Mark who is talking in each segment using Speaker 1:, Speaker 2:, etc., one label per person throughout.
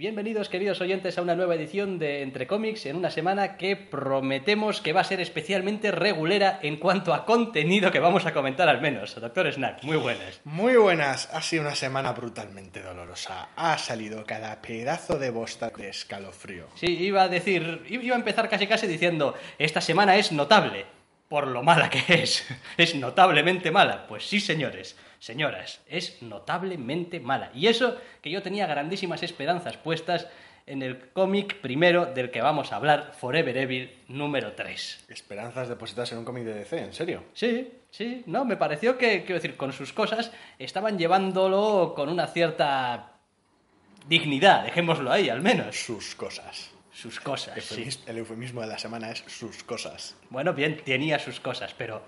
Speaker 1: Bienvenidos, queridos oyentes, a una nueva edición de Entre Cómics en una semana que prometemos que va a ser especialmente regulera en cuanto a contenido que vamos a comentar al menos. Doctor Snack, muy buenas.
Speaker 2: Muy buenas, ha sido una semana brutalmente dolorosa. Ha salido cada pedazo de bosta de escalofrío.
Speaker 1: Sí, iba a decir, iba a empezar casi casi diciendo, esta semana es notable por lo mala que es. Es notablemente mala. Pues sí, señores. Señoras, es notablemente mala. Y eso que yo tenía grandísimas esperanzas puestas en el cómic primero del que vamos a hablar, Forever Evil número 3.
Speaker 2: Esperanzas depositadas en un cómic de DC, ¿en serio?
Speaker 1: Sí, sí, no, me pareció que, quiero decir, con sus cosas estaban llevándolo con una cierta dignidad, dejémoslo ahí al menos.
Speaker 2: Sus cosas.
Speaker 1: Sus cosas, sí.
Speaker 2: El eufemismo de la semana es sus cosas.
Speaker 1: Bueno, bien, tenía sus cosas, pero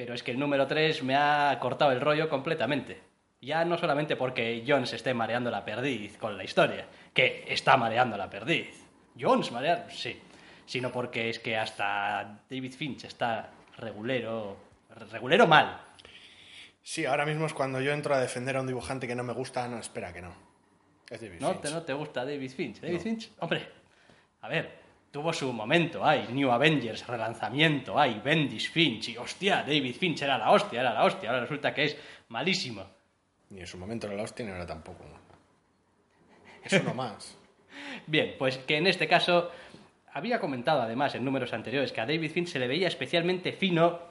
Speaker 1: pero es que el número 3 me ha cortado el rollo completamente. Ya no solamente porque Jones esté mareando la perdiz con la historia, que está mareando la perdiz. Jones marear, sí. Sino porque es que hasta David Finch está regulero, regulero mal.
Speaker 2: Sí, ahora mismo es cuando yo entro a defender a un dibujante que no me gusta. No, espera, que no. Es David
Speaker 1: ¿No
Speaker 2: Finch.
Speaker 1: Te, ¿No te gusta David Finch? David Finch, hombre, a ver, tuvo su momento, hay New Avengers, relanzamiento, hay Bendis Finch, y hostia, David Finch era la hostia, era la hostia, ahora resulta que es malísimo.
Speaker 2: Ni en su momento era la hostia, ni ahora tampoco. Es uno más.
Speaker 1: Bien, pues que en este caso había comentado además en números anteriores que a David Finch se le veía especialmente fino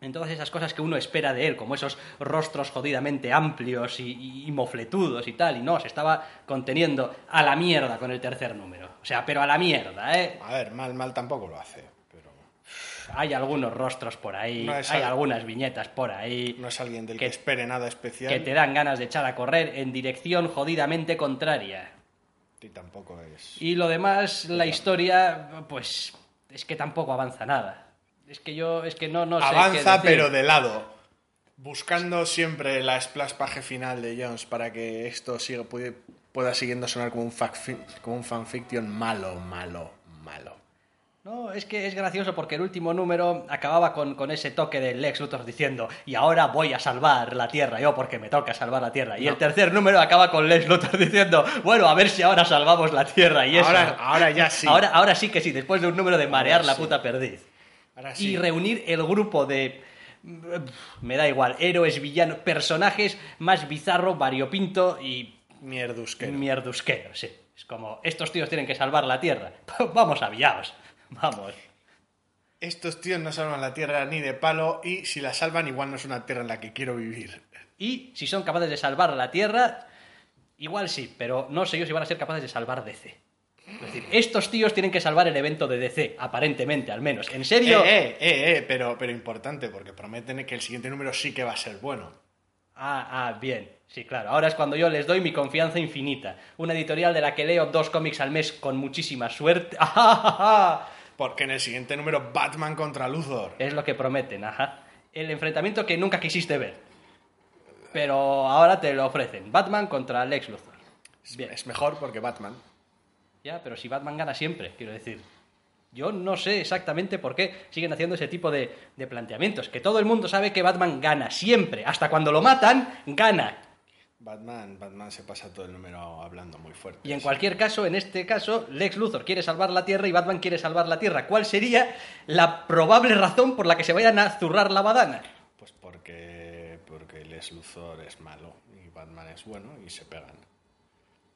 Speaker 1: en todas esas cosas que uno espera de él, como esos rostros jodidamente amplios y, y, mofletudos y tal, y no, se estaba conteniendo a la mierda con el tercer número. O sea, pero a la mierda, ¿eh?
Speaker 2: A ver, mal, mal tampoco lo hace, pero...
Speaker 1: Hay algunos rostros por ahí,
Speaker 2: No
Speaker 1: hay
Speaker 2: al-
Speaker 1: algunas viñetas por ahí
Speaker 2: No es alguien del
Speaker 1: Que-
Speaker 2: que, espere nada especial.
Speaker 1: que te dan ganas de echar a correr en dirección jodidamente contraria.
Speaker 2: Y tampoco es...
Speaker 1: Y lo demás, la historia, pues es que tampoco avanza nada. Es que yo, es que no, no sé. qué
Speaker 2: Avanza, pero de lado. Buscando siempre la splash page final de Jones para que esto siga, puede- pueda siguiendo sonar como un, como un fanfiction malo, malo, malo.
Speaker 1: No, es que es gracioso porque el último número acababa con, con ese toque de Lex Luthor diciendo y ahora voy a salvar la Tierra, yo porque me toca salvar la Tierra. Y el tercer número acaba con Lex Luthor diciendo, bueno, a ver si ahora salvamos la Tierra. Y eso,
Speaker 2: Ahora, ahora ya sí.
Speaker 1: ahora, ahora sí que sí, después de un número de marear la
Speaker 2: sí.
Speaker 1: puta perdiz.
Speaker 2: Ahora sí.
Speaker 1: y reunir el grupo de me da igual, héroes, villanos, personajes más bizarro, variopinto y
Speaker 2: Mierdusquero.
Speaker 1: mierdusquero, sí. Es como, estos tíos tienen que salvar la Tierra. Vamos aviados, vamos.
Speaker 2: Estos tíos no salvan la tierra ni de palo y si la salvan igual no es una tierra en la que quiero vivir.
Speaker 1: Y si son capaces de salvar la Tierra, igual sí, pero no sé yo si van a ser capaces de salvar DC. Es decir, estos tíos tienen que salvar el evento de DC, aparentemente, al menos. ¿En serio?
Speaker 2: Eh, eh, eh, eh, pero, pero importante porque prometen que el siguiente número sí que va a ser bueno.
Speaker 1: Ah, ah, bien. Sí, claro. Ahora es cuando yo les doy mi confianza infinita. Una editorial de la que leo dos cómics al mes con muchísima suerte.
Speaker 2: Porque en el siguiente número Batman contra Luthor.
Speaker 1: es lo que prometen, ajá. El enfrentamiento que nunca quisiste ver. Pero ahora te lo ofrecen. Batman contra Lex Luthor. Bien.
Speaker 2: Es mejor porque Batman.
Speaker 1: Ya, pero si Batman gana siempre, quiero decir. Yo no sé exactamente por qué siguen haciendo ese tipo de, de planteamientos. Que todo el mundo sabe que Batman gana siempre. Hasta cuando lo matan, gana.
Speaker 2: Batman, Batman se pasa todo el número hablando muy fuerte.
Speaker 1: Y en cualquier caso, en este caso, Lex Luthor quiere salvar la Tierra y Batman quiere salvar la Tierra. ¿Cuál sería la probable razón por la que se vayan a zurrar la badana?
Speaker 2: Pues porque, porque Les Luthor es malo y Batman es bueno y se pegan.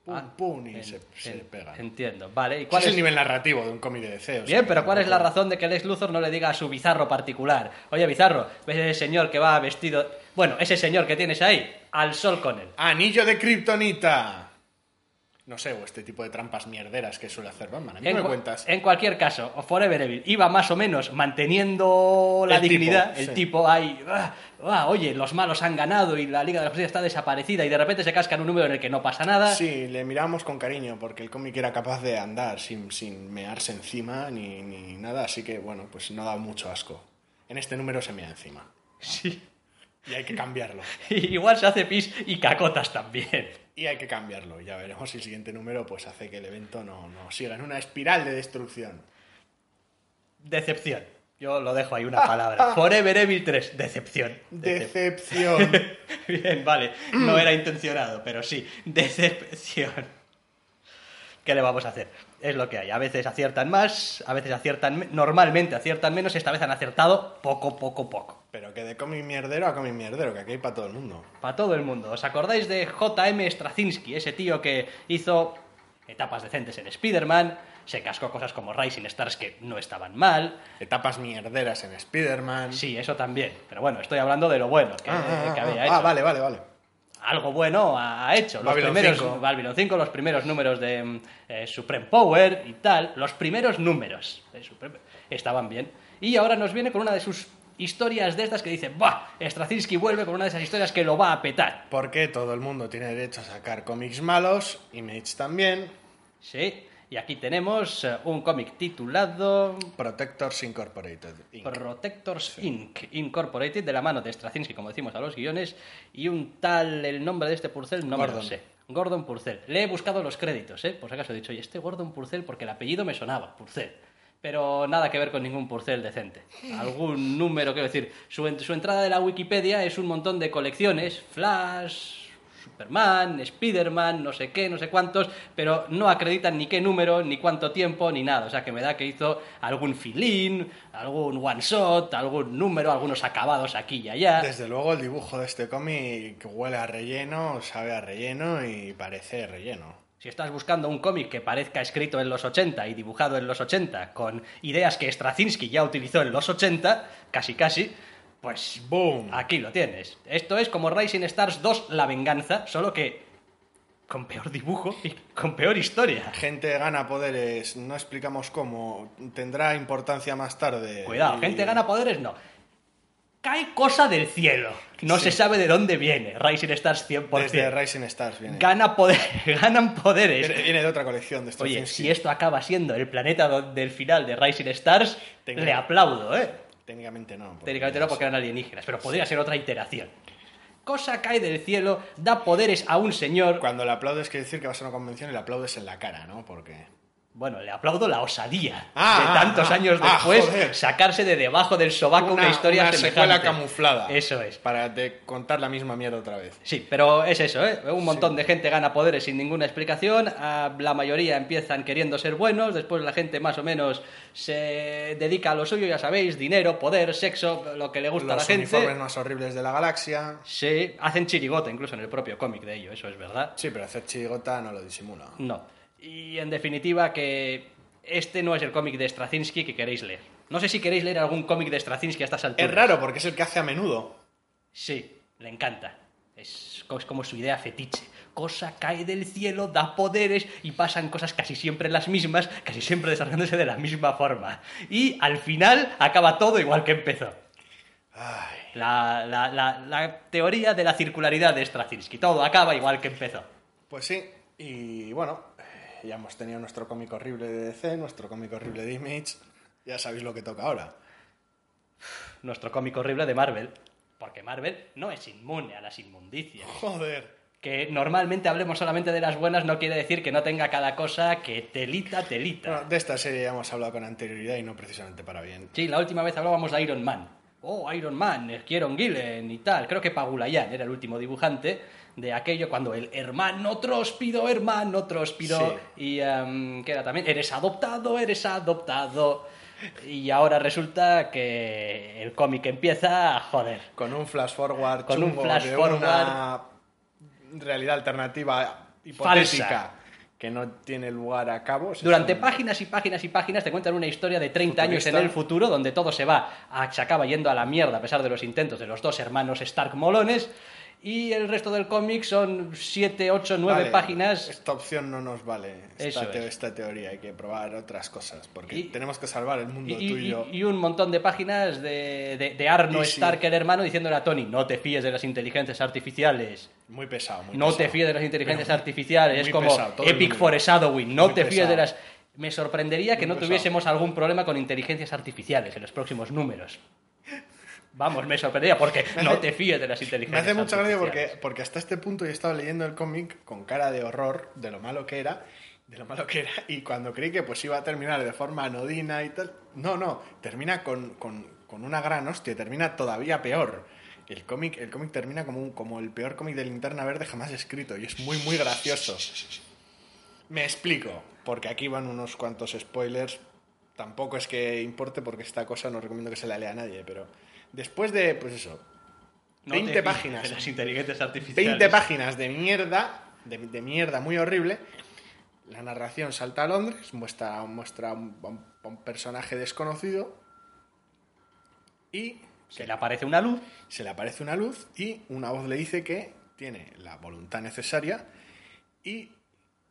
Speaker 2: Pum,
Speaker 1: Ah,
Speaker 2: pum, y
Speaker 1: en-
Speaker 2: se, se
Speaker 1: en-
Speaker 2: pegan.
Speaker 1: Entiendo, vale. ¿Y
Speaker 2: ¿Cuál es
Speaker 1: es
Speaker 2: el nivel narrativo de un cómic de DC? O sea,
Speaker 1: Bien, pero ¿cuál es la razón de que Lex Luthor no le diga a su bizarro particular? Oye, bizarro, ¿ves ese señor que va vestido... Bueno, ese señor que tienes ahí, al sol con él.
Speaker 2: ¡Anillo de Kryptonita! No sé, o este tipo de trampas mierderas que suele hacer Batman. A mí
Speaker 1: En,
Speaker 2: me cuentas.
Speaker 1: en cualquier caso, Forever Evil iba más o menos manteniendo la
Speaker 2: El tipo,
Speaker 1: dignidad. el
Speaker 2: sí.
Speaker 1: tipo ahí, "Ah, ah, oye, los malos han ganado y la Liga de la Justicia está desaparecida y de repente se cascan un número en el que no pasa nada.
Speaker 2: Sí, le miramos con cariño porque el cómic era capaz de andar sin, sin mearse encima ni, ni nada, así que bueno, pues no da mucho asco. En este número se mea encima
Speaker 1: Sí.
Speaker 2: y hay que cambiarlo.
Speaker 1: Igual se hace pis y cacotas también.
Speaker 2: Y hay que cambiarlo. Ya veremos si el siguiente número pues hace que el evento no, no siga en una espiral de destrucción.
Speaker 1: Decepción. Yo lo dejo ahí una palabra. Forever Evil 3, decepción.
Speaker 2: Decepción.
Speaker 1: Bien, vale. No era intencionado, pero sí. Decepción. ¿Qué le vamos a hacer? Es lo que hay. A veces aciertan más, a veces aciertan... me- Normalmente aciertan menos, esta vez han acertado poco, poco, poco.
Speaker 2: Pero que de cómic mierdero a cómic mierdero, que aquí hay para todo el mundo.
Speaker 1: Para todo el mundo. ¿Os acordáis de J.M. Straczynski, ese tío que hizo etapas decentes en Spider-Man? Se cascó cosas como Rising Stars que no estaban mal.
Speaker 2: Etapas mierderas en Spider-Man.
Speaker 1: Sí, eso también. Pero bueno, estoy hablando de lo bueno que,
Speaker 2: Ah, ah,
Speaker 1: que había
Speaker 2: ah,
Speaker 1: hecho.
Speaker 2: ah, vale, vale, vale.
Speaker 1: Algo bueno ha ha hecho. Los
Speaker 2: Babylon
Speaker 1: primeros,
Speaker 2: 5.
Speaker 1: Babylon 5, los primeros números de mm, eh, Supreme Power y tal. Los primeros números de Supreme estaban bien. Y ahora nos viene con una de sus historias de estas que dice, ¡buah! Straczynski vuelve con una de esas historias que lo va a petar.
Speaker 2: Porque todo el mundo tiene derecho a sacar cómics malos, Image también,
Speaker 1: Sí, y aquí tenemos eh, un cómic titulado
Speaker 2: Protectors Incorporated. Inc.
Speaker 1: Protectors Inc. Incorporated, de la mano de Straczynski, como decimos a los guiones, y un tal, el nombre de este Purcell no me lo sé. Gordon Purcell. Le he buscado los créditos, ¿eh? Por si acaso he dicho, oye, este Gordon Purcell, porque el apellido me sonaba, Purcell. Pero nada que ver con ningún Purcell decente. Algún número, quiero decir, su, en- su entrada de la Wikipedia es un montón de colecciones, Flash, Superman, Spiderman, no sé qué, no sé cuántos, pero no acreditan ni qué número, ni cuánto tiempo, ni nada. O sea que me da que hizo algún filín, algún one shot, algún número, algunos acabados aquí y allá.
Speaker 2: Desde luego el dibujo de este cómic huele a relleno, sabe a relleno y parece relleno.
Speaker 1: Si estás buscando un cómic que parezca escrito en los 80 y dibujado en los 80, con ideas que Straczynski ya utilizó en los 80, casi casi, pues
Speaker 2: ¡Boom!
Speaker 1: aquí lo tienes. Esto es como Rising Stars 2, La Venganza, solo que con peor dibujo y con peor historia.
Speaker 2: Gente gana poderes, no explicamos cómo, tendrá importancia más tarde.
Speaker 1: Cuidado,
Speaker 2: Y-
Speaker 1: gente gana poderes, no. Cae cosa del cielo. No
Speaker 2: Sí.
Speaker 1: se sabe de dónde viene. Rising Stars 100%.
Speaker 2: Desde Rising Stars viene.
Speaker 1: Gana poder, ganan poderes.
Speaker 2: Viene, viene de otra colección de
Speaker 1: Oye, si esto acaba siendo el planeta del final de Rising Stars, le aplaudo, ¿eh?
Speaker 2: Técnicamente no.
Speaker 1: Técnicamente no, porque eran alienígenas, pero podría ser otra iteración. Cosa cae del cielo, da poderes a un señor.
Speaker 2: Cuando le aplaudes quiere decir que vas a una convención y le aplaudes en la cara, ¿no? Porque...
Speaker 1: Bueno, le aplaudo la osadía
Speaker 2: Ah,
Speaker 1: de
Speaker 2: ah,
Speaker 1: tantos
Speaker 2: ah,
Speaker 1: años
Speaker 2: ah,
Speaker 1: después sacarse de debajo del sobaco una, historia
Speaker 2: una
Speaker 1: semejante.
Speaker 2: secuela camuflada.
Speaker 1: Eso es.
Speaker 2: Para de contar la misma mierda otra vez.
Speaker 1: Sí, pero es eso, ¿eh? Un montón de gente gana poderes sin ninguna explicación, la mayoría empiezan queriendo ser buenos, después la gente más o menos se dedica a lo suyo, ya sabéis, dinero, poder, sexo, lo que le gusta a la
Speaker 2: Los
Speaker 1: gente.
Speaker 2: uniformes más horribles de la galaxia.
Speaker 1: Sí, hacen chirigota incluso en el propio cómic de ello, eso es verdad.
Speaker 2: Sí, pero hacer chirigota no lo disimula.
Speaker 1: No. Y en definitiva que este no es el cómic de Straczynski que queréis leer. No sé si queréis leer algún cómic de Straczynski a estas alturas.
Speaker 2: Es raro porque es el que hace a menudo.
Speaker 1: Sí, le encanta. Es, es como su idea fetiche. Cosa cae del cielo, da poderes y pasan cosas casi siempre las mismas, casi siempre desarrollándose de la misma forma. Y al final acaba todo igual que empezó.
Speaker 2: Ay,
Speaker 1: La, la- la- la teoría de la circularidad de Straczynski. Todo acaba igual que empezó.
Speaker 2: pues sí. Y bueno, ya hemos tenido nuestro cómic horrible de DC, nuestro cómic horrible de Image. Ya sabéis lo que toca ahora.
Speaker 1: Nuestro cómic horrible de Marvel. Porque Marvel no es inmune a las inmundicias.
Speaker 2: Joder.
Speaker 1: Que normalmente hablemos solamente de las buenas no quiere decir que no tenga cada cosa que telita, telita.
Speaker 2: Bueno, de esta serie ya hemos hablado con anterioridad y no precisamente para bien.
Speaker 1: Sí, la última vez hablábamos de Iron Man. Oh, Iron Man, Kieron Gillen y tal. Creo que Pagulayan era el último dibujante de aquello cuando el hermano tróspido, hermano tróspido. Y em, que era también, eres adoptado, eres adoptado. Y ahora resulta que el cómic empieza a joder.
Speaker 2: Con un flash forward
Speaker 1: Con un
Speaker 2: chungo
Speaker 1: flash
Speaker 2: de
Speaker 1: forward.
Speaker 2: una realidad alternativa hipotética
Speaker 1: Falsa.
Speaker 2: que no tiene lugar a cabo.
Speaker 1: Durante páginas y páginas y páginas te cuentan una historia de 30 años en el futuro donde todo se va, a- se acaba yendo a la mierda a pesar de los intentos de los dos hermanos Stark molones y el resto del cómic son 7, 8, 9
Speaker 2: Vale,
Speaker 1: páginas.
Speaker 2: Esta opción no nos vale. Esta, teo-
Speaker 1: es.
Speaker 2: esta teoría hay que probar otras cosas. Porque
Speaker 1: Y-
Speaker 2: tenemos que salvar el mundo
Speaker 1: Y,
Speaker 2: tuyo.
Speaker 1: y un montón de páginas de, de, de Arno
Speaker 2: sí.
Speaker 1: Stark, el hermano, diciéndole a Tony, no te fíes de las inteligencias artificiales.
Speaker 2: Muy pesado. Muy
Speaker 1: no
Speaker 2: pesado.
Speaker 1: te fíes de las inteligencias
Speaker 2: Pero
Speaker 1: artificiales. Es como
Speaker 2: pesado,
Speaker 1: Epic for Shadowing. No
Speaker 2: Muy
Speaker 1: te fíes de las... Me sorprendería que
Speaker 2: Muy
Speaker 1: no
Speaker 2: pesado.
Speaker 1: tuviésemos algún problema con inteligencias artificiales en los próximos números. Vamos, me sorprendería porque
Speaker 2: Me
Speaker 1: no te fíes de las
Speaker 2: Me
Speaker 1: inteligencias
Speaker 2: hace mucha gracia porque, porque hasta este punto yo estaba leyendo el cómic con cara de horror de lo malo que era, de lo malo que era, y cuando creí que pues iba a terminar de forma anodina y tal, no, no, termina con, con- con una gran hostia, termina todavía peor. El cómic, el cómic termina como, un- como el peor cómic de linterna verde jamás escrito y es muy, muy gracioso. Me explico, porque aquí van unos cuantos spoilers. Tampoco es que importe porque esta cosa no recomiendo que se la lea a nadie, pero después de, pues eso,
Speaker 1: No
Speaker 2: 20
Speaker 1: te
Speaker 2: páginas.
Speaker 1: las inteligentes artificiales.
Speaker 2: 20 páginas de mierda, de, de mierda muy horrible. La narración salta a Londres, muestra, muestra un, un- un personaje desconocido y
Speaker 1: Se le aparece una luz.
Speaker 2: se le aparece una luz y una voz le dice que tiene la voluntad necesaria y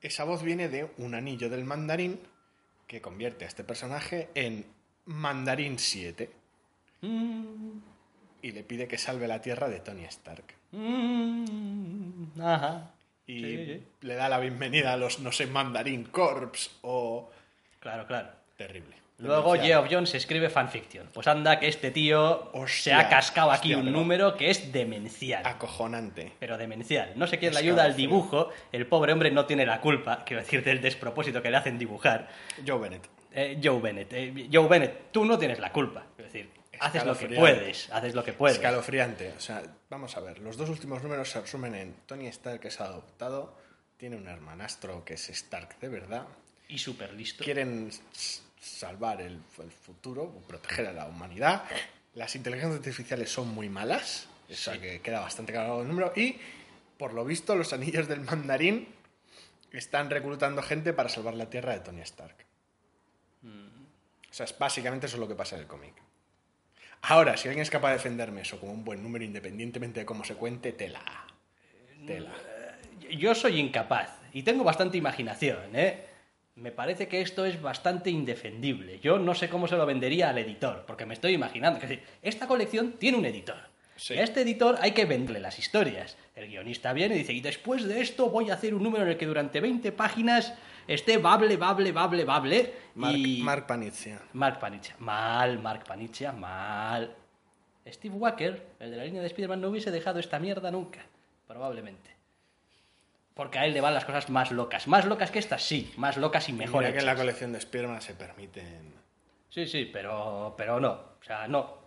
Speaker 2: esa voz viene de un anillo del mandarín que convierte a este personaje en mandarín 7
Speaker 1: Mm,
Speaker 2: y le pide que salve la tierra de Tony Stark.
Speaker 1: ajá.
Speaker 2: Y
Speaker 1: Sí, sí.
Speaker 2: le da la bienvenida a los, no sé, mandarín corps o...
Speaker 1: Claro, claro.
Speaker 2: Terrible.
Speaker 1: Luego. Geoff Jones escribe fanfiction. Pues anda que este tío se
Speaker 2: Hostia,
Speaker 1: ha cascado aquí
Speaker 2: hostia,
Speaker 1: un número que es demencial.
Speaker 2: Acojonante.
Speaker 1: Pero demencial. No sé quién le ayuda al dibujo. El pobre hombre no tiene la culpa, quiero decir, del despropósito que le hacen dibujar.
Speaker 2: Joe Bennett.
Speaker 1: Eh, Joe Bennett. eh, Joe Bennett, tú no tienes la culpa. Quiero decir, haces lo que puedes. Haces lo que puedes.
Speaker 2: Escalofriante. O sea, vamos a ver. Los dos últimos números se resumen en Tony Stark es adoptado, tiene un hermanastro que es Stark de verdad,
Speaker 1: Y súper listo.
Speaker 2: quieren salvar el, el futuro, o proteger a la humanidad. Las inteligencias artificiales son muy malas, eso
Speaker 1: Sí.
Speaker 2: que queda bastante claro el número. Y, por lo visto, los anillos del mandarín están reclutando gente para salvar la tierra de Tony Stark. O sea, es básicamente eso es lo que pasa en el cómic. Ahora, si alguien es capaz de defenderme eso como un buen número, independientemente de cómo se cuente, tela. Tela.
Speaker 1: Yo soy incapaz y tengo bastante imaginación, ¿eh? Me parece que esto es bastante indefendible. Yo no sé cómo se lo vendería al editor, porque me estoy imaginando. Es decir, esta colección tiene un editor.
Speaker 2: Sí.
Speaker 1: Y a este editor hay que venderle las historias. El guionista viene y dice, y después de esto voy a hacer un número en el que durante 20 páginas esté bable, bable, bable, bable.
Speaker 2: Mark,
Speaker 1: y...
Speaker 2: Mark Panizia.
Speaker 1: Mark Panicia. Mal, Mark Panicia, mal. Steve Walker, el de la línea de Spider-Man, no hubiese dejado esta mierda nunca. Probablemente. Porque a él le van las cosas más locas. Más locas que estas, sí. Más locas y mejor
Speaker 2: Mira que en la colección de Spider-Man se permiten...
Speaker 1: Sí, sí, pero, pero no. O sea, no.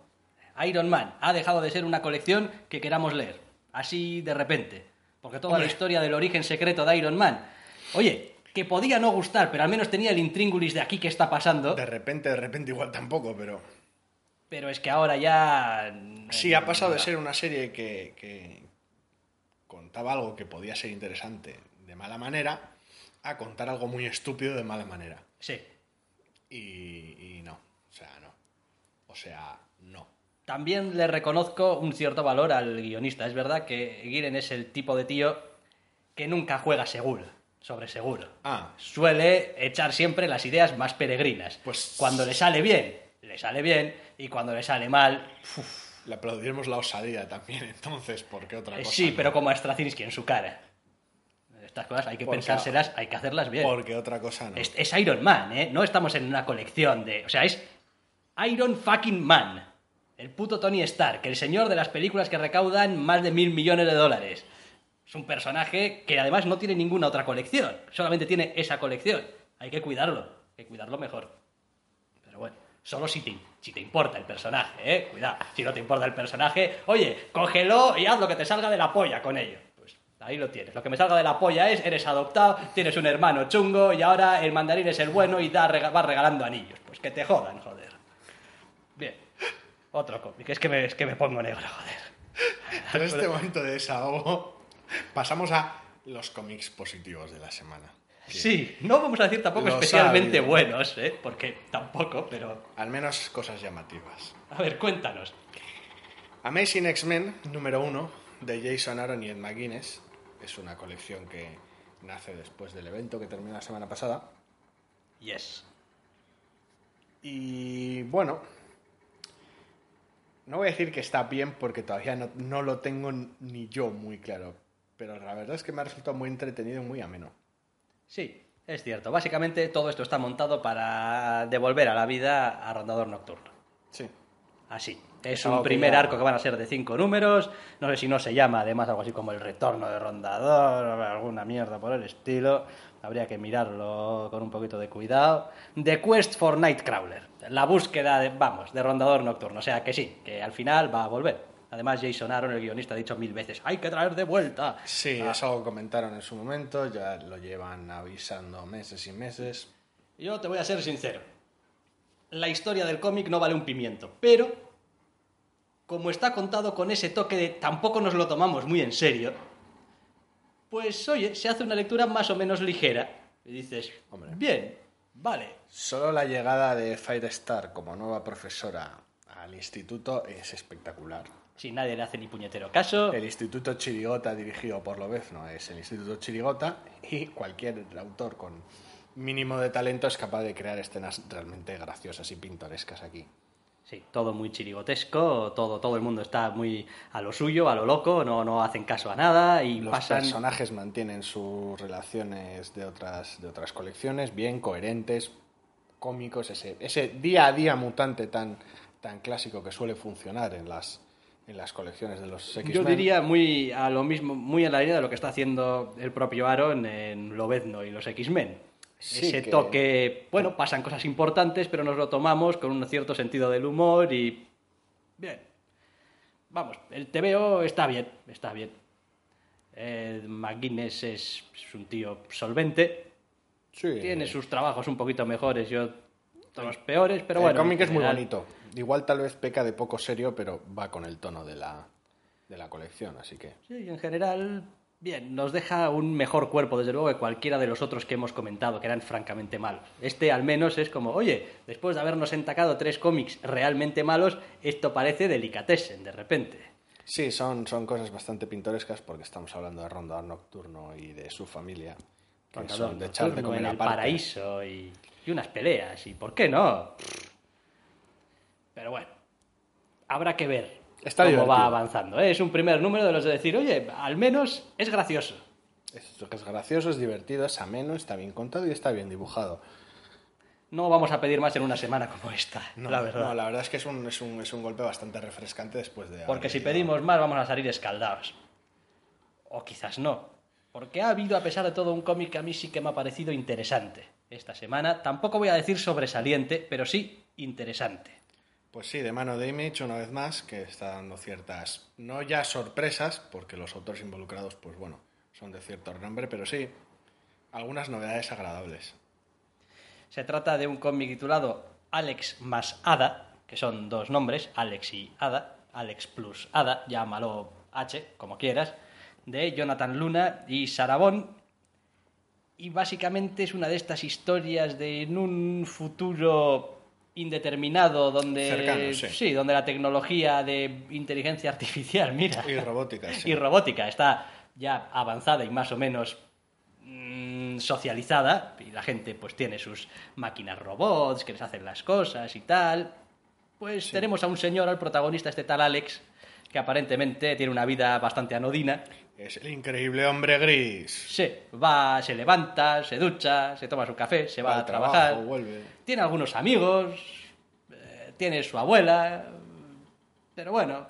Speaker 1: Iron Man ha dejado de ser una colección que queramos leer. Así de repente. Porque toda
Speaker 2: Hombre.
Speaker 1: la historia del origen secreto de Iron Man. Oye, que podía no gustar, pero al menos tenía el intríngulis de aquí que está pasando.
Speaker 2: De repente, de repente igual tampoco, pero...
Speaker 1: Pero es que ahora ya.
Speaker 2: Sí, ha pasado de ser una serie que, que contaba algo que podía ser interesante de mala manera a contar algo muy estúpido de mala manera.
Speaker 1: Sí.
Speaker 2: Y, y no, o sea, no. O sea, no.
Speaker 1: También le reconozco un cierto valor al guionista. Es verdad que Giren es el tipo de tío que nunca juega seguro, sobre seguro.
Speaker 2: Ah,
Speaker 1: Suele echar siempre las ideas más peregrinas.
Speaker 2: Pues-
Speaker 1: Cuando le sale bien, le sale bien, y cuando le sale mal, uf,
Speaker 2: le aplaudiremos la osadía también entonces, porque otra
Speaker 1: eh,
Speaker 2: cosa.
Speaker 1: sí,
Speaker 2: no.
Speaker 1: pero como a Straczynski en su cara. Estas cosas hay que
Speaker 2: Porque-
Speaker 1: pensárselas, hay que hacerlas bien.
Speaker 2: Porque otra cosa no.
Speaker 1: Es, es Iron Man, ¿eh? No estamos en una colección de... O sea, es Iron fucking Man. El puto Tony Stark, el señor de las películas que recaudan más de mil millones de dólares. Es un personaje que además no tiene ninguna otra colección. Solamente tiene esa colección. Hay que cuidarlo. Hay que cuidarlo mejor. Pero bueno, solo si te, si te importa el personaje, ¿eh? Cuidado. Si no te importa el personaje, oye, cógelo y haz lo que te salga de la polla con ello. Pues ahí lo tienes. Lo que me salga de la polla es, eres adoptado, tienes un hermano chungo y ahora el mandarín es el bueno y da, rega- va regalando anillos. Pues que te jodan, joder. Bien. Otro cómic. Es que me, es que me pongo negro, joder.
Speaker 2: En este momento de desahogo, pasamos a los cómics positivos de la semana.
Speaker 1: Sí, no vamos a decir tampoco especialmente buenos, ¿eh? Porque tampoco, pero...
Speaker 2: Al menos cosas llamativas.
Speaker 1: A ver, cuéntanos.
Speaker 2: Amazing X-Men número uno de Jason Aaron y Ed McGuinness es una colección que nace después del evento que terminó la semana pasada.
Speaker 1: Yes.
Speaker 2: Y bueno, no voy a decir que está bien porque todavía no, no lo tengo ni yo muy claro, pero la verdad es que me ha resultado muy entretenido y muy ameno.
Speaker 1: Sí, es cierto. Básicamente todo esto está montado para devolver a la vida a Rondador Nocturno.
Speaker 2: Sí.
Speaker 1: Así. Es un primer
Speaker 2: ya-
Speaker 1: arco que van a ser de cinco números. No sé si no se llama además algo así como el retorno de Rondador o alguna mierda por el estilo. Habría que mirarlo con un poquito de cuidado. The Quest for Nightcrawler. La búsqueda de, vamos, de Rondador Nocturno. O sea que sí, que al final va a volver. Además, Jason Aaron, el guionista, ha dicho mil veces, hay que traer de vuelta.
Speaker 2: Sí,
Speaker 1: Ah,
Speaker 2: eso comentaron en su momento, ya lo llevan avisando meses y meses.
Speaker 1: Yo te voy a ser sincero. La historia del cómic no vale un pimiento, pero como está contado con ese toque de tampoco nos lo tomamos muy en serio, pues oye, se hace una lectura más o menos ligera. Y dices,
Speaker 2: Hombre.
Speaker 1: bien, vale.
Speaker 2: Solo la llegada de Firestar como nueva profesora al instituto es espectacular.
Speaker 1: Si nadie le hace ni puñetero caso,
Speaker 2: El Instituto Chirigota, dirigido por Lobezno, es el Instituto Chirigota y cualquier autor con mínimo de talento es capaz de crear escenas realmente graciosas y pintorescas aquí.
Speaker 1: sí, todo muy chirigotesco, todo, todo el mundo está muy a lo suyo, a lo loco, no, no hacen caso a nada y
Speaker 2: Los
Speaker 1: pasan...
Speaker 2: personajes mantienen sus relaciones de otras, de otras colecciones bien coherentes, cómicos, ese, ese día a día mutante tan, tan clásico que suele funcionar en las, en las colecciones de los X-Men.
Speaker 1: Yo diría muy a lo mismo, muy en la línea de lo que está haciendo el propio Aaron en Lobezno y los X-Men.
Speaker 2: Sí,
Speaker 1: Ese
Speaker 2: que-
Speaker 1: toque, bueno, pasan cosas importantes, pero nos lo tomamos con un cierto sentido del humor y bien. Vamos, el TVO está bien, está bien. Eh, McGuinness es, es un tío solvente,
Speaker 2: Sí.
Speaker 1: tiene sus trabajos un poquito mejores, yo otros peores, pero
Speaker 2: el
Speaker 1: bueno.
Speaker 2: cómic
Speaker 1: en
Speaker 2: es muy bonito. Igual tal vez peca de poco serio, pero va con el tono de la, de la colección, así que...
Speaker 1: Sí, en general, bien, nos deja un mejor cuerpo, desde luego, que cualquiera de los otros que hemos comentado, que eran francamente malos. Este, al menos, es como, oye, después de habernos entacado tres cómics realmente malos, esto parece delicatessen, de repente.
Speaker 2: Sí, son, son cosas bastante pintorescas porque estamos hablando de Rondador Nocturno y de su familia, que son de de
Speaker 1: nocturno
Speaker 2: comer
Speaker 1: en el
Speaker 2: aparte.
Speaker 1: paraíso y, y unas peleas, y ¿por qué no? Pero bueno, habrá que ver
Speaker 2: Está
Speaker 1: cómo
Speaker 2: divertido.
Speaker 1: va avanzando. ¿eh? Es un primer número de los de decir, oye, al menos es gracioso.
Speaker 2: Es, es gracioso, es divertido, es ameno, está bien contado y está bien dibujado.
Speaker 1: No vamos a pedir más en una semana como esta,
Speaker 2: No,
Speaker 1: la verdad.
Speaker 2: no, la verdad es que es un, es un, es un golpe bastante refrescante después de...
Speaker 1: Porque si pedimos más vamos a salir escaldados. O quizás no. Porque ha habido, a pesar de todo, un cómic que a mí sí que me ha parecido interesante. Esta semana, tampoco voy a decir sobresaliente, pero sí interesante.
Speaker 2: Pues sí, de mano de Image, una vez más, que está dando ciertas, no ya sorpresas, porque los autores involucrados, pues bueno, son de cierto renombre, pero sí, algunas novedades agradables.
Speaker 1: Se trata de un cómic titulado Alex más Ada, que son dos nombres, Alex y Ada, Alex plus Ada, llámalo H, como quieras, de Jonathan Luna y Sarabón. Y básicamente es una de estas historias de en un futuro indeterminado donde
Speaker 2: Cercano, sí.
Speaker 1: donde la tecnología de inteligencia artificial, mira,
Speaker 2: Y robótica, sí.
Speaker 1: y robótica está ya avanzada y más o menos mm, socializada y la gente pues tiene sus máquinas robots que les hacen las cosas y tal pues tenemos a un señor al protagonista este tal Alex que aparentemente tiene una vida bastante anodina
Speaker 2: Es el increíble hombre gris.
Speaker 1: sí va se levanta se ducha se toma su café se va, a trabajar
Speaker 2: trabajo, vuelve.
Speaker 1: tiene algunos amigos eh, tiene su abuela pero bueno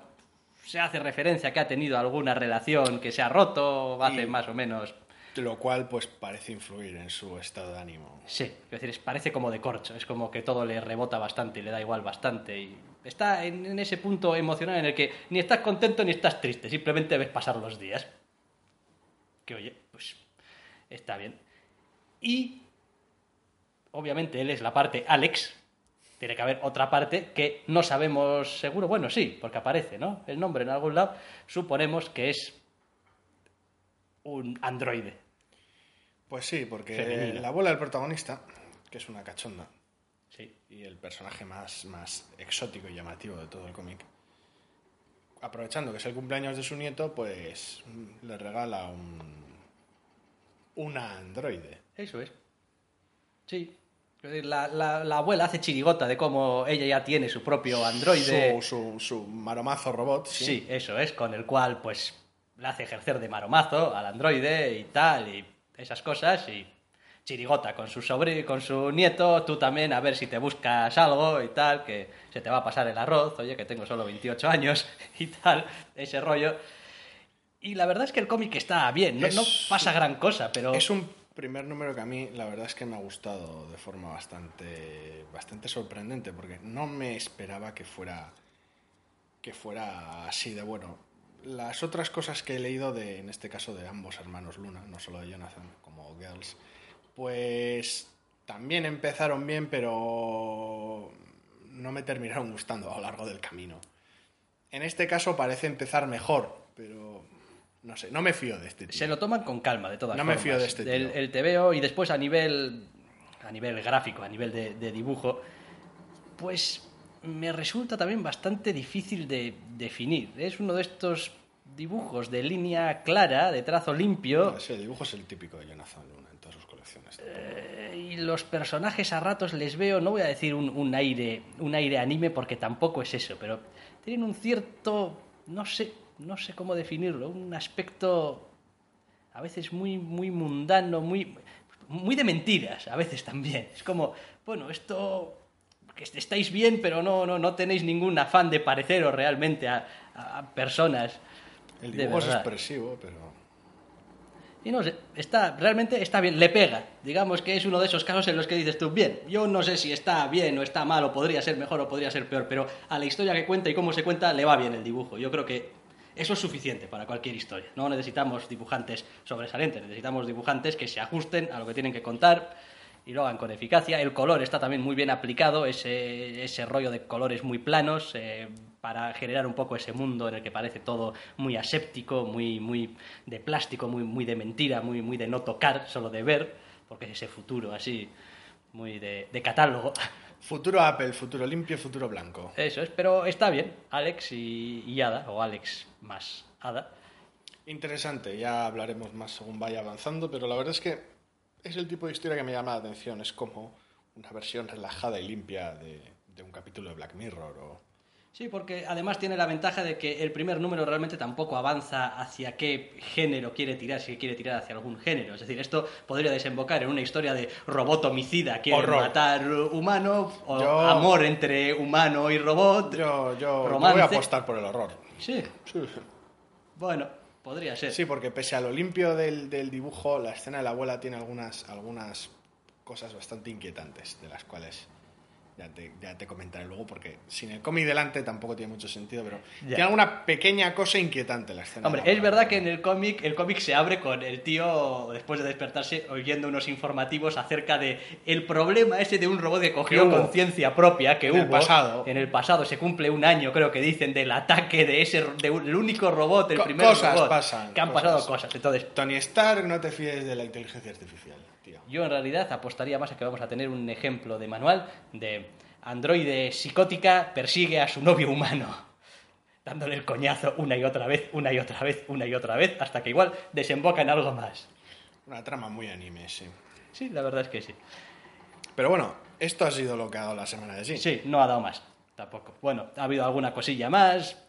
Speaker 1: se hace referencia que ha tenido alguna relación que se ha roto hace
Speaker 2: Y-
Speaker 1: más o menos
Speaker 2: Lo cual, pues, parece influir en su estado de ánimo.
Speaker 1: Sí, es decir, parece como de corcho, es como que todo le rebota bastante y le da igual bastante. Y está en, en ese punto emocional en el que ni estás contento ni estás triste, simplemente ves pasar los días. Que oye, pues está bien. Y obviamente él es la parte Alex. Tiene que haber otra parte que no sabemos seguro. Bueno, sí, porque aparece, ¿no? El nombre en algún lado. Suponemos que es un androide.
Speaker 2: Pues sí, porque la abuela del protagonista, que es una cachonda,
Speaker 1: Sí.
Speaker 2: y el personaje más, más exótico y llamativo de todo el cómic, aprovechando que es el cumpleaños de su nieto, pues le regala un una androide.
Speaker 1: Eso es. Sí. La, la- la abuela hace chirigota de cómo ella ya tiene su propio androide.
Speaker 2: Su, su, su maromazo robot, sí.
Speaker 1: Sí, eso es, con el cual pues le hace ejercer de maromazo al androide y tal, y esas cosas, y chirigota con su sobri con su nieto, tú también a ver si te buscas algo y tal, que se te va a pasar el arroz, oye, que tengo solo 28 años y tal, ese rollo. Y la verdad es que el cómic está bien, no, no pasa gran cosa, pero...
Speaker 2: Es un primer número que a mí la verdad es que me ha gustado de forma bastante, bastante sorprendente, porque no me esperaba que fuera, que fuera así de bueno. Las otras cosas que he leído, de, en este caso de ambos hermanos Luna, no solo de Jonathan, como Girls, pues también empezaron bien, pero no me terminaron gustando a lo largo del camino. En este caso parece empezar mejor, pero no sé, no me fío de este tío.
Speaker 1: Se lo toman con calma, de todas
Speaker 2: No me
Speaker 1: formas.
Speaker 2: fío de este tío.
Speaker 1: El, el TVO y después a nivel, a nivel gráfico, a nivel de, de dibujo, pues me resulta también bastante difícil de definir. Es uno de estos dibujos de línea clara, de trazo limpio,
Speaker 2: Ese dibujo es el típico de Jonathan Luna en todas sus colecciones.
Speaker 1: y los personajes a ratos les veo, no voy a decir un, un aire, un aire anime porque tampoco es eso, pero tienen un cierto, no sé, no sé cómo definirlo, un aspecto a veces muy, muy mundano, muy, muy de mentiras, a veces también. Es como, bueno, esto que est- estáis bien, pero no, no, no tenéis ningún afán de pareceros realmente a, a- personas.
Speaker 2: El dibujo es expresivo, pero...
Speaker 1: Y no sé, está, realmente está bien, le pega. Digamos que es uno de esos casos en los que dices tú, bien, yo no sé si está bien o está mal, o podría ser mejor o podría ser peor, pero a la historia que cuenta y cómo se cuenta le va bien el dibujo. Yo creo que eso es suficiente para cualquier historia. No necesitamos dibujantes sobresalientes, necesitamos dibujantes que se ajusten a lo que tienen que contar y lo hagan con eficacia. El color está también muy bien aplicado, ese, ese rollo de colores muy planos, eh, para generar un poco ese mundo en el que parece todo muy aséptico, muy, muy de plástico, muy, muy de mentira, muy, muy de no tocar, solo de ver, porque es ese futuro así, muy de, de catálogo.
Speaker 2: Futuro Apple, futuro limpio, futuro blanco.
Speaker 1: Eso es, pero está bien, Alex y, y Ada, o Alex más Ada.
Speaker 2: Interesante, ya hablaremos más según vaya avanzando, pero la verdad es que es el tipo de historia que me llama la atención. Es como una versión relajada y limpia de, de un capítulo de Black Mirror. O...
Speaker 1: Sí, porque además tiene la ventaja de que el primer número realmente tampoco avanza hacia qué género quiere tirar, si quiere tirar hacia algún género. Es decir, esto podría desembocar en una historia de robot homicida, quiere
Speaker 2: Horror.
Speaker 1: matar humano, o
Speaker 2: Yo-
Speaker 1: amor entre humano y robot.
Speaker 2: Yo, yo, voy a apostar por el horror.
Speaker 1: Sí,
Speaker 2: Sí,
Speaker 1: bueno, podría ser.
Speaker 2: Sí, porque pese a lo limpio del, del dibujo, la escena de la abuela tiene algunas, algunas cosas bastante inquietantes, de las cuales ya te, ya te comentaré luego, porque sin el cómic delante tampoco tiene mucho sentido, pero
Speaker 1: Ya.
Speaker 2: tiene alguna pequeña cosa inquietante la escena.
Speaker 1: Hombre,
Speaker 2: la
Speaker 1: es verdad que en el cómic el cómic se abre con el tío después de despertarse oyendo unos informativos acerca de el problema ese de un robot que cogió conciencia propia que
Speaker 2: En
Speaker 1: hubo
Speaker 2: el pasado.
Speaker 1: en el pasado se cumple un año creo que dicen del ataque de ese de un- el único robot el
Speaker 2: Co-
Speaker 1: primer
Speaker 2: cosas
Speaker 1: robot
Speaker 2: pasan,
Speaker 1: que han
Speaker 2: cosas.
Speaker 1: pasado cosas entonces
Speaker 2: Tony Stark, no te fíes de la inteligencia artificial,
Speaker 1: yo en realidad apostaría más a que vamos a tener un ejemplo de manual de androide psicótica persigue a su novio humano dándole el coñazo una y otra vez, una y otra vez, una y otra vez, hasta que igual desemboca en algo más.
Speaker 2: Una trama muy anime, sí.
Speaker 1: Sí, la verdad es que sí.
Speaker 2: Pero bueno, esto ha sido lo que ha dado la semana de sí.
Speaker 1: Sí, no ha dado más, tampoco. Bueno, ha habido alguna cosilla más,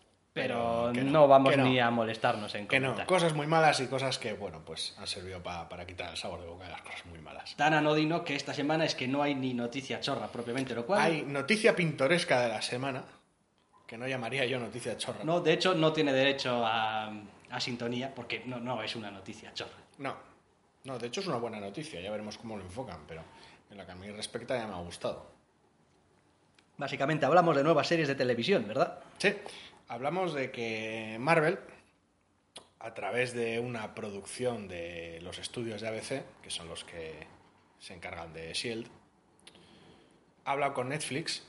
Speaker 1: pero, no,
Speaker 2: no,
Speaker 1: vamos
Speaker 2: no.
Speaker 1: ni a molestarnos en
Speaker 2: Que no,
Speaker 1: comentar.
Speaker 2: cosas muy malas y cosas que, bueno, pues han servido pa- para quitar el sabor de boca de las cosas muy malas.
Speaker 1: Tan anodino que esta semana es que no hay ni noticia chorra propiamente, lo cual...
Speaker 2: Hay noticia pintoresca de la semana, que no llamaría yo noticia chorra.
Speaker 1: No, de hecho, no tiene derecho a, a sintonía porque no, no es una noticia chorra.
Speaker 2: No, no, de hecho es una buena noticia, ya veremos cómo lo enfocan, pero en lo que a mí respecta ya me ha gustado.
Speaker 1: Básicamente hablamos de nuevas series de televisión, ¿verdad?
Speaker 2: Sí, hablamos de que Marvel, a través de una producción de los estudios de ABC, que son los que se encargan de Shield, ha hablado con Netflix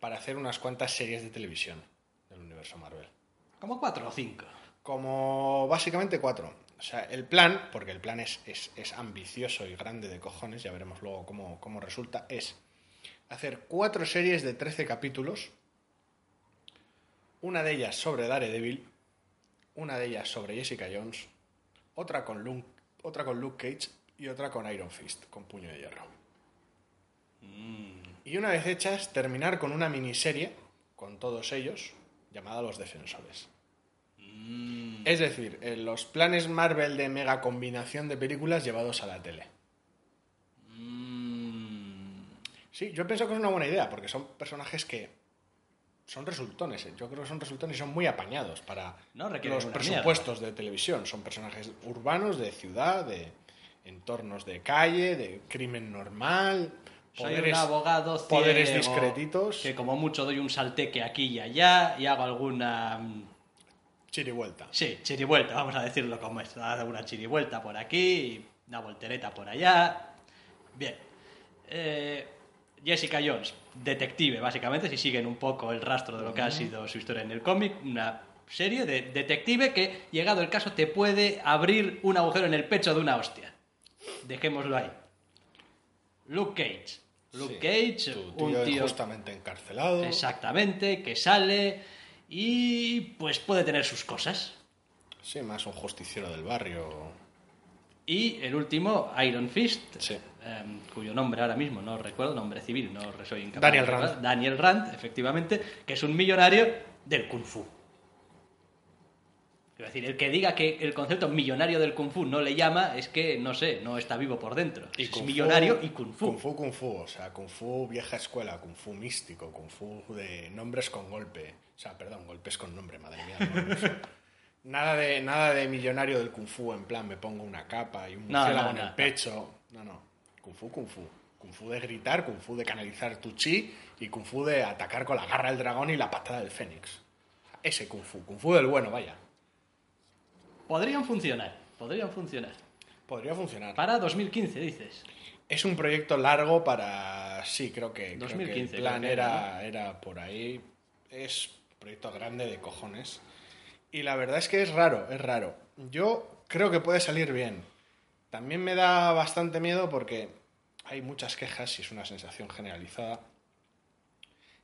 Speaker 2: para hacer unas cuantas series de televisión del universo Marvel.
Speaker 1: Como cuatro o cinco.
Speaker 2: Como básicamente cuatro. O sea, el plan, porque el plan es, es, es ambicioso y grande de cojones, ya veremos luego cómo, cómo resulta, es hacer cuatro series de 13 capítulos, una de ellas sobre Daredevil, una de ellas sobre Jessica Jones, otra con Luke, otra con Luke Cage y otra con Iron Fist, con puño de hierro. Y una vez hechas, terminar con una miniserie con todos ellos, llamada Los Defensores. Es decir, los planes Marvel de mega combinación de películas llevados a la tele. Sí, yo pienso que es una buena idea, porque son personajes que son resultones. ¿eh? Yo creo que son resultones y son muy apañados para
Speaker 1: No
Speaker 2: los presupuestos de televisión. Son personajes urbanos, de ciudad, de entornos de calle, de crimen normal.
Speaker 1: Soy
Speaker 2: Poderes-
Speaker 1: un abogado ciego,
Speaker 2: poderes discretitos.
Speaker 1: que como mucho doy un salteque aquí y allá y hago alguna... mm,
Speaker 2: Chirivuelta.
Speaker 1: Sí, chirivuelta, vamos a decirlo como es. Da una chirivuelta por aquí, una voltereta por allá. Bien. Eh, Jessica Jones, detective, básicamente, si siguen un poco el rastro de lo que ha sido su historia en el cómic, una serie de detective que, llegado el caso, te puede abrir un agujero en el pecho de una hostia. Dejémoslo ahí. Luke Cage. Luke
Speaker 2: Sí.
Speaker 1: Cage,
Speaker 2: Tu
Speaker 1: un
Speaker 2: tío
Speaker 1: tío
Speaker 2: injustamente encarcelado.
Speaker 1: exactamente que sale y pues puede tener sus cosas.
Speaker 2: Sí, más un justiciero del barrio.
Speaker 1: Y el último, Iron Fist,
Speaker 2: Sí.
Speaker 1: Em, cuyo nombre ahora mismo no recuerdo, nombre civil, no soy incapaz.
Speaker 2: Daniel
Speaker 1: recordar.
Speaker 2: Rand.
Speaker 1: Daniel Rand, efectivamente, que es un millonario del Kung Fu. Es decir, el que diga que el concepto millonario del Kung Fu no le llama es que, no sé, no está vivo por dentro. es
Speaker 2: Kung Fu-
Speaker 1: millonario y Kung Fu.
Speaker 2: Kung Fu, Kung Fu. O sea, Kung Fu vieja escuela, Kung Fu místico, Kung Fu de nombres con golpe. O sea, perdón, golpes con nombre, madre mía. no, nada, de, nada de millonario del Kung Fu, en plan, me pongo una capa y un
Speaker 1: No,
Speaker 2: murciélago
Speaker 1: no,
Speaker 2: en
Speaker 1: no,
Speaker 2: el
Speaker 1: no.
Speaker 2: pecho. No, no. Kung Fu, Kung Fu. Kung Fu de gritar, Kung Fu de canalizar tu chi y Kung Fu de atacar con la garra del dragón y la patada del fénix. Ese Kung Fu, Kung Fu del bueno, vaya.
Speaker 1: Podrían funcionar, podrían funcionar.
Speaker 2: Podría funcionar.
Speaker 1: Para 2015, dices.
Speaker 2: Es un proyecto largo para. Sí, creo que, creo que
Speaker 1: 2015
Speaker 2: el plan
Speaker 1: que
Speaker 2: era, era por ahí. Es un proyecto grande de cojones. Y la verdad es que es raro, es raro. Yo creo que puede salir bien. También me da bastante miedo porque hay muchas quejas y es una sensación generalizada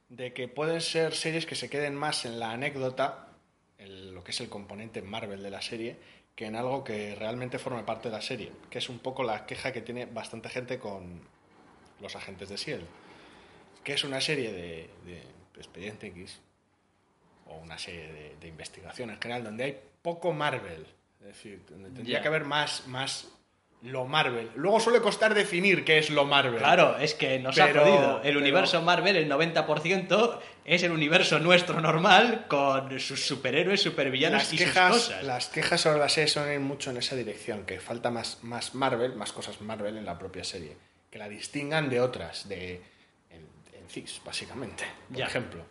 Speaker 2: de que pueden ser series que se queden más en la anécdota, en lo que es el componente Marvel de la serie, que en algo que realmente forme parte de la serie, que es un poco la queja que tiene bastante gente con los agentes de S.H.I.E.L.D., que es una serie de, de Expediente X, o una serie de, de investigación en general, donde hay poco Marvel, es decir, donde tendría que haber más, más lo Marvel. Luego suele costar definir qué es lo Marvel.
Speaker 1: Claro, es que nos
Speaker 2: Pero-
Speaker 1: ha jodido. El
Speaker 2: pero-
Speaker 1: universo Marvel, el 90%, es el universo nuestro normal con sus superhéroes, supervillanos
Speaker 2: las
Speaker 1: y
Speaker 2: quejas,
Speaker 1: sus cosas.
Speaker 2: las quejas sobre la serie son mucho en esa dirección, que falta más, más Marvel, más cosas Marvel en la propia serie, que la distingan de otras, de en, en CIS, básicamente, por
Speaker 1: Ya.
Speaker 2: ejemplo.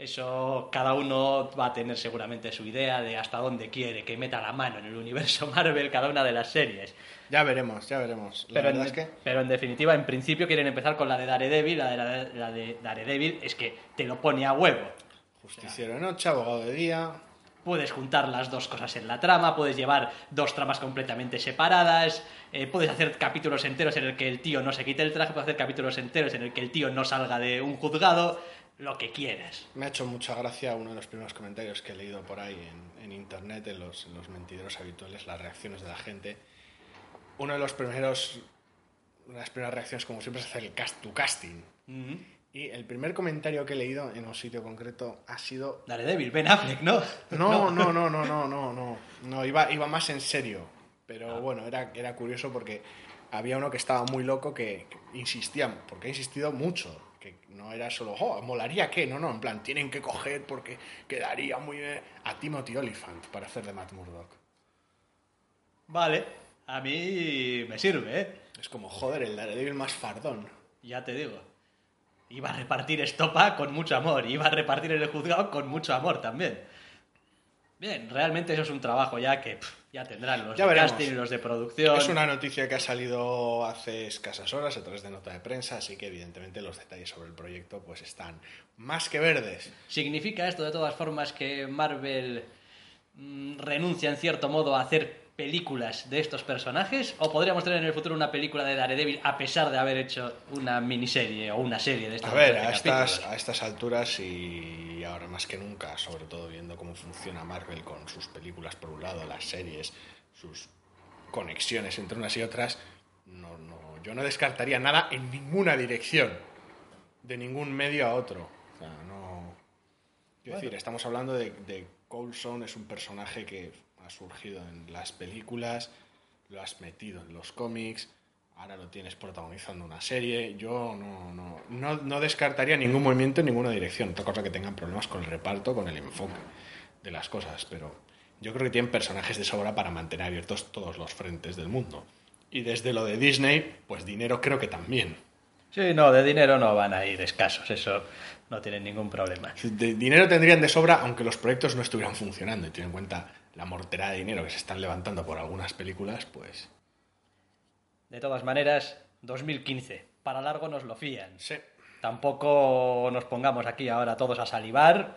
Speaker 1: Eso cada uno va a tener seguramente su idea de hasta dónde quiere que meta la mano en el universo Marvel cada una de las series.
Speaker 2: Ya veremos, ya veremos. La
Speaker 1: Pero en,
Speaker 2: verdad es que
Speaker 1: pero en definitiva, en principio quieren empezar con la de Daredevil. La de, la, la de Daredevil es que te lo pone a huevo.
Speaker 2: justiciero de noche, abogado de día,
Speaker 1: Puedes juntar las dos cosas en la trama, puedes llevar dos tramas completamente separadas, eh, puedes hacer capítulos enteros en el que el tío no se quite el traje, puedes hacer capítulos enteros en el que el tío no salga de un juzgado, lo que quieras.
Speaker 2: Me ha hecho mucha gracia uno de los primeros comentarios que he leído por ahí en, en internet, en los, en los mentideros habituales, las reacciones de la gente. Uno de los primeros, una de las primeras reacciones, como siempre, es hacer el cast, tu casting. Y el primer comentario que he leído en un sitio concreto ha sido...
Speaker 1: Daredevil, Ben Affleck, ¿no?
Speaker 2: No, no, no, no, no, no, no. No, iba, iba más en serio. Pero bueno, era, era curioso porque había uno que estaba muy loco que, que insistía, porque ha insistido mucho, que no era solo, oh, molaría que, no, no, en plan, tienen que coger porque quedaría muy bien a Timothy Oliphant para hacer de Matt Murdock.
Speaker 1: Vale, a mí me sirve, ¿eh?
Speaker 2: Es como, joder, el Daredevil más fardón.
Speaker 1: Ya te digo. Iba a repartir estopa con mucho amor, iba a repartir en el juzgado con mucho amor también. Bien, realmente eso es un trabajo ya que pff, ya tendrán los
Speaker 2: Ya
Speaker 1: de
Speaker 2: veremos.
Speaker 1: casting y los de producción.
Speaker 2: Es una noticia que ha salido hace escasas horas a través de nota de prensa, así que evidentemente los detalles sobre el proyecto pues están más que verdes.
Speaker 1: ¿Significa esto de todas formas que Marvel mm, renuncia en cierto modo a hacer películas de estos personajes? ¿O podríamos tener en el futuro una película de Daredevil a pesar de haber hecho una miniserie o una serie de estos
Speaker 2: A ver,
Speaker 1: 13
Speaker 2: a estas, a estas alturas y ahora más que nunca, sobre todo viendo cómo funciona Marvel con sus películas por un lado, las series, sus conexiones entre unas y otras, no, no, yo no descartaría nada en ninguna dirección, de ningún medio a otro. O sea, no... Quiero decir, estamos hablando de, de Coulson, es un personaje que ha surgido en las películas, lo has metido en los cómics, ahora lo tienes protagonizando una serie. Yo no, no, no, no descartaría ningún movimiento en ninguna dirección. Otra cosa que tengan problemas con el reparto, con el enfoque de las cosas, pero yo creo que tienen personajes de sobra para mantener abiertos todos los frentes del mundo. Y desde lo de Disney, pues dinero creo que también.
Speaker 1: Sí, no, de dinero no van a ir escasos, eso no tienen ningún problema.
Speaker 2: De dinero tendrían de sobra, aunque los proyectos no estuvieran funcionando. Y teniendo en cuenta la mortera de dinero que se están levantando por algunas películas, pues.
Speaker 1: De todas maneras, 2015, para largo nos lo fían.
Speaker 2: Sí.
Speaker 1: Tampoco nos pongamos aquí ahora todos a salivar,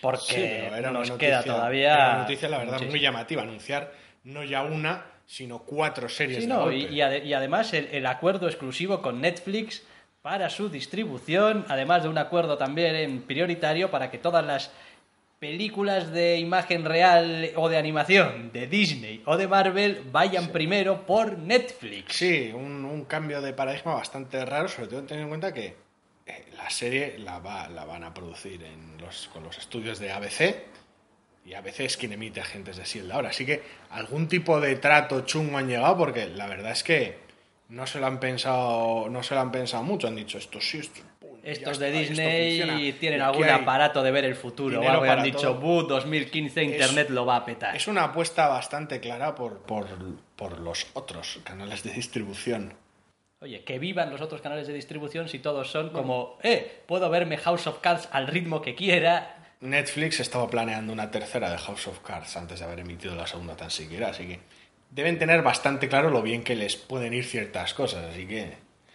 Speaker 1: porque
Speaker 2: Sí, era
Speaker 1: nos
Speaker 2: noticia-
Speaker 1: queda todavía.
Speaker 2: era una noticia, la verdad,
Speaker 1: muchísimo.
Speaker 2: muy llamativa. Anunciar no ya una, sino cuatro series
Speaker 1: Sí,
Speaker 2: de
Speaker 1: no, y, además el, el acuerdo exclusivo con Netflix para su distribución, además de un acuerdo también en prioritario para que todas las películas de imagen real o de animación de Disney o de Marvel vayan primero por Netflix.
Speaker 2: Sí, un, un cambio de paradigma bastante raro, sobre todo teniendo en cuenta que eh, la serie la, va- la van a producir en los, con los estudios de ABC y ABC es quien emite Agentes de S.H.I.E.L.D. ahora. Así que algún tipo de trato chungo han llegado porque la verdad es que no se lo han pensado, no se lo han pensado mucho. Han dicho esto sí, esto
Speaker 1: Estos de Disney tienen algún aparato de ver el futuro o algo han dicho. "Bu, 2015 Internet lo va a petar.
Speaker 2: Es una apuesta bastante clara por, por, por los otros canales de distribución.
Speaker 1: Oye, que vivan los otros canales de distribución si todos son como, eh, puedo verme House of Cards al ritmo que quiera.
Speaker 2: Netflix estaba planeando una tercera de House of Cards antes de haber emitido la segunda tan siquiera, así que deben tener bastante claro lo bien que les pueden ir ciertas cosas, así que...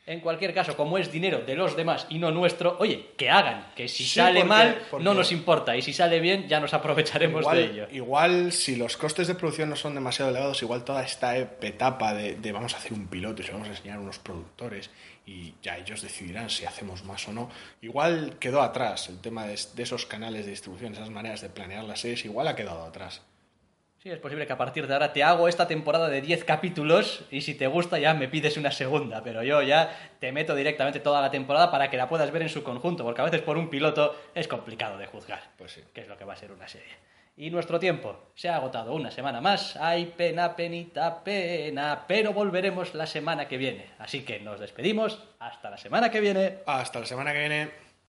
Speaker 1: En cualquier caso, como es dinero de los demás y no nuestro, oye, que hagan, que si
Speaker 2: Sí,
Speaker 1: sale
Speaker 2: porque-
Speaker 1: mal
Speaker 2: porque-
Speaker 1: no nos importa y si sale bien ya nos aprovecharemos de ello.
Speaker 2: Igual, si los costes de producción no son demasiado elevados, igual toda esta etapa de, de vamos a hacer un piloto y se vamos a enseñar a unos productores y ya ellos decidirán si hacemos más o no, igual quedó atrás el tema de, de esos canales de distribución, esas maneras de planear las series, igual ha quedado atrás.
Speaker 1: Sí, es posible que a partir de ahora te hago esta temporada de 10 capítulos y si te gusta ya me pides una segunda, pero yo ya te meto directamente toda la temporada para que la puedas ver en su conjunto, porque a veces por un piloto es complicado de juzgar.
Speaker 2: Pues sí.
Speaker 1: que es lo que va a ser una serie. Y nuestro tiempo se ha agotado una semana más. Hay pena, penita, pena, pero volveremos la semana que viene. Así que nos despedimos. Hasta la semana que viene.
Speaker 2: Hasta la semana que viene.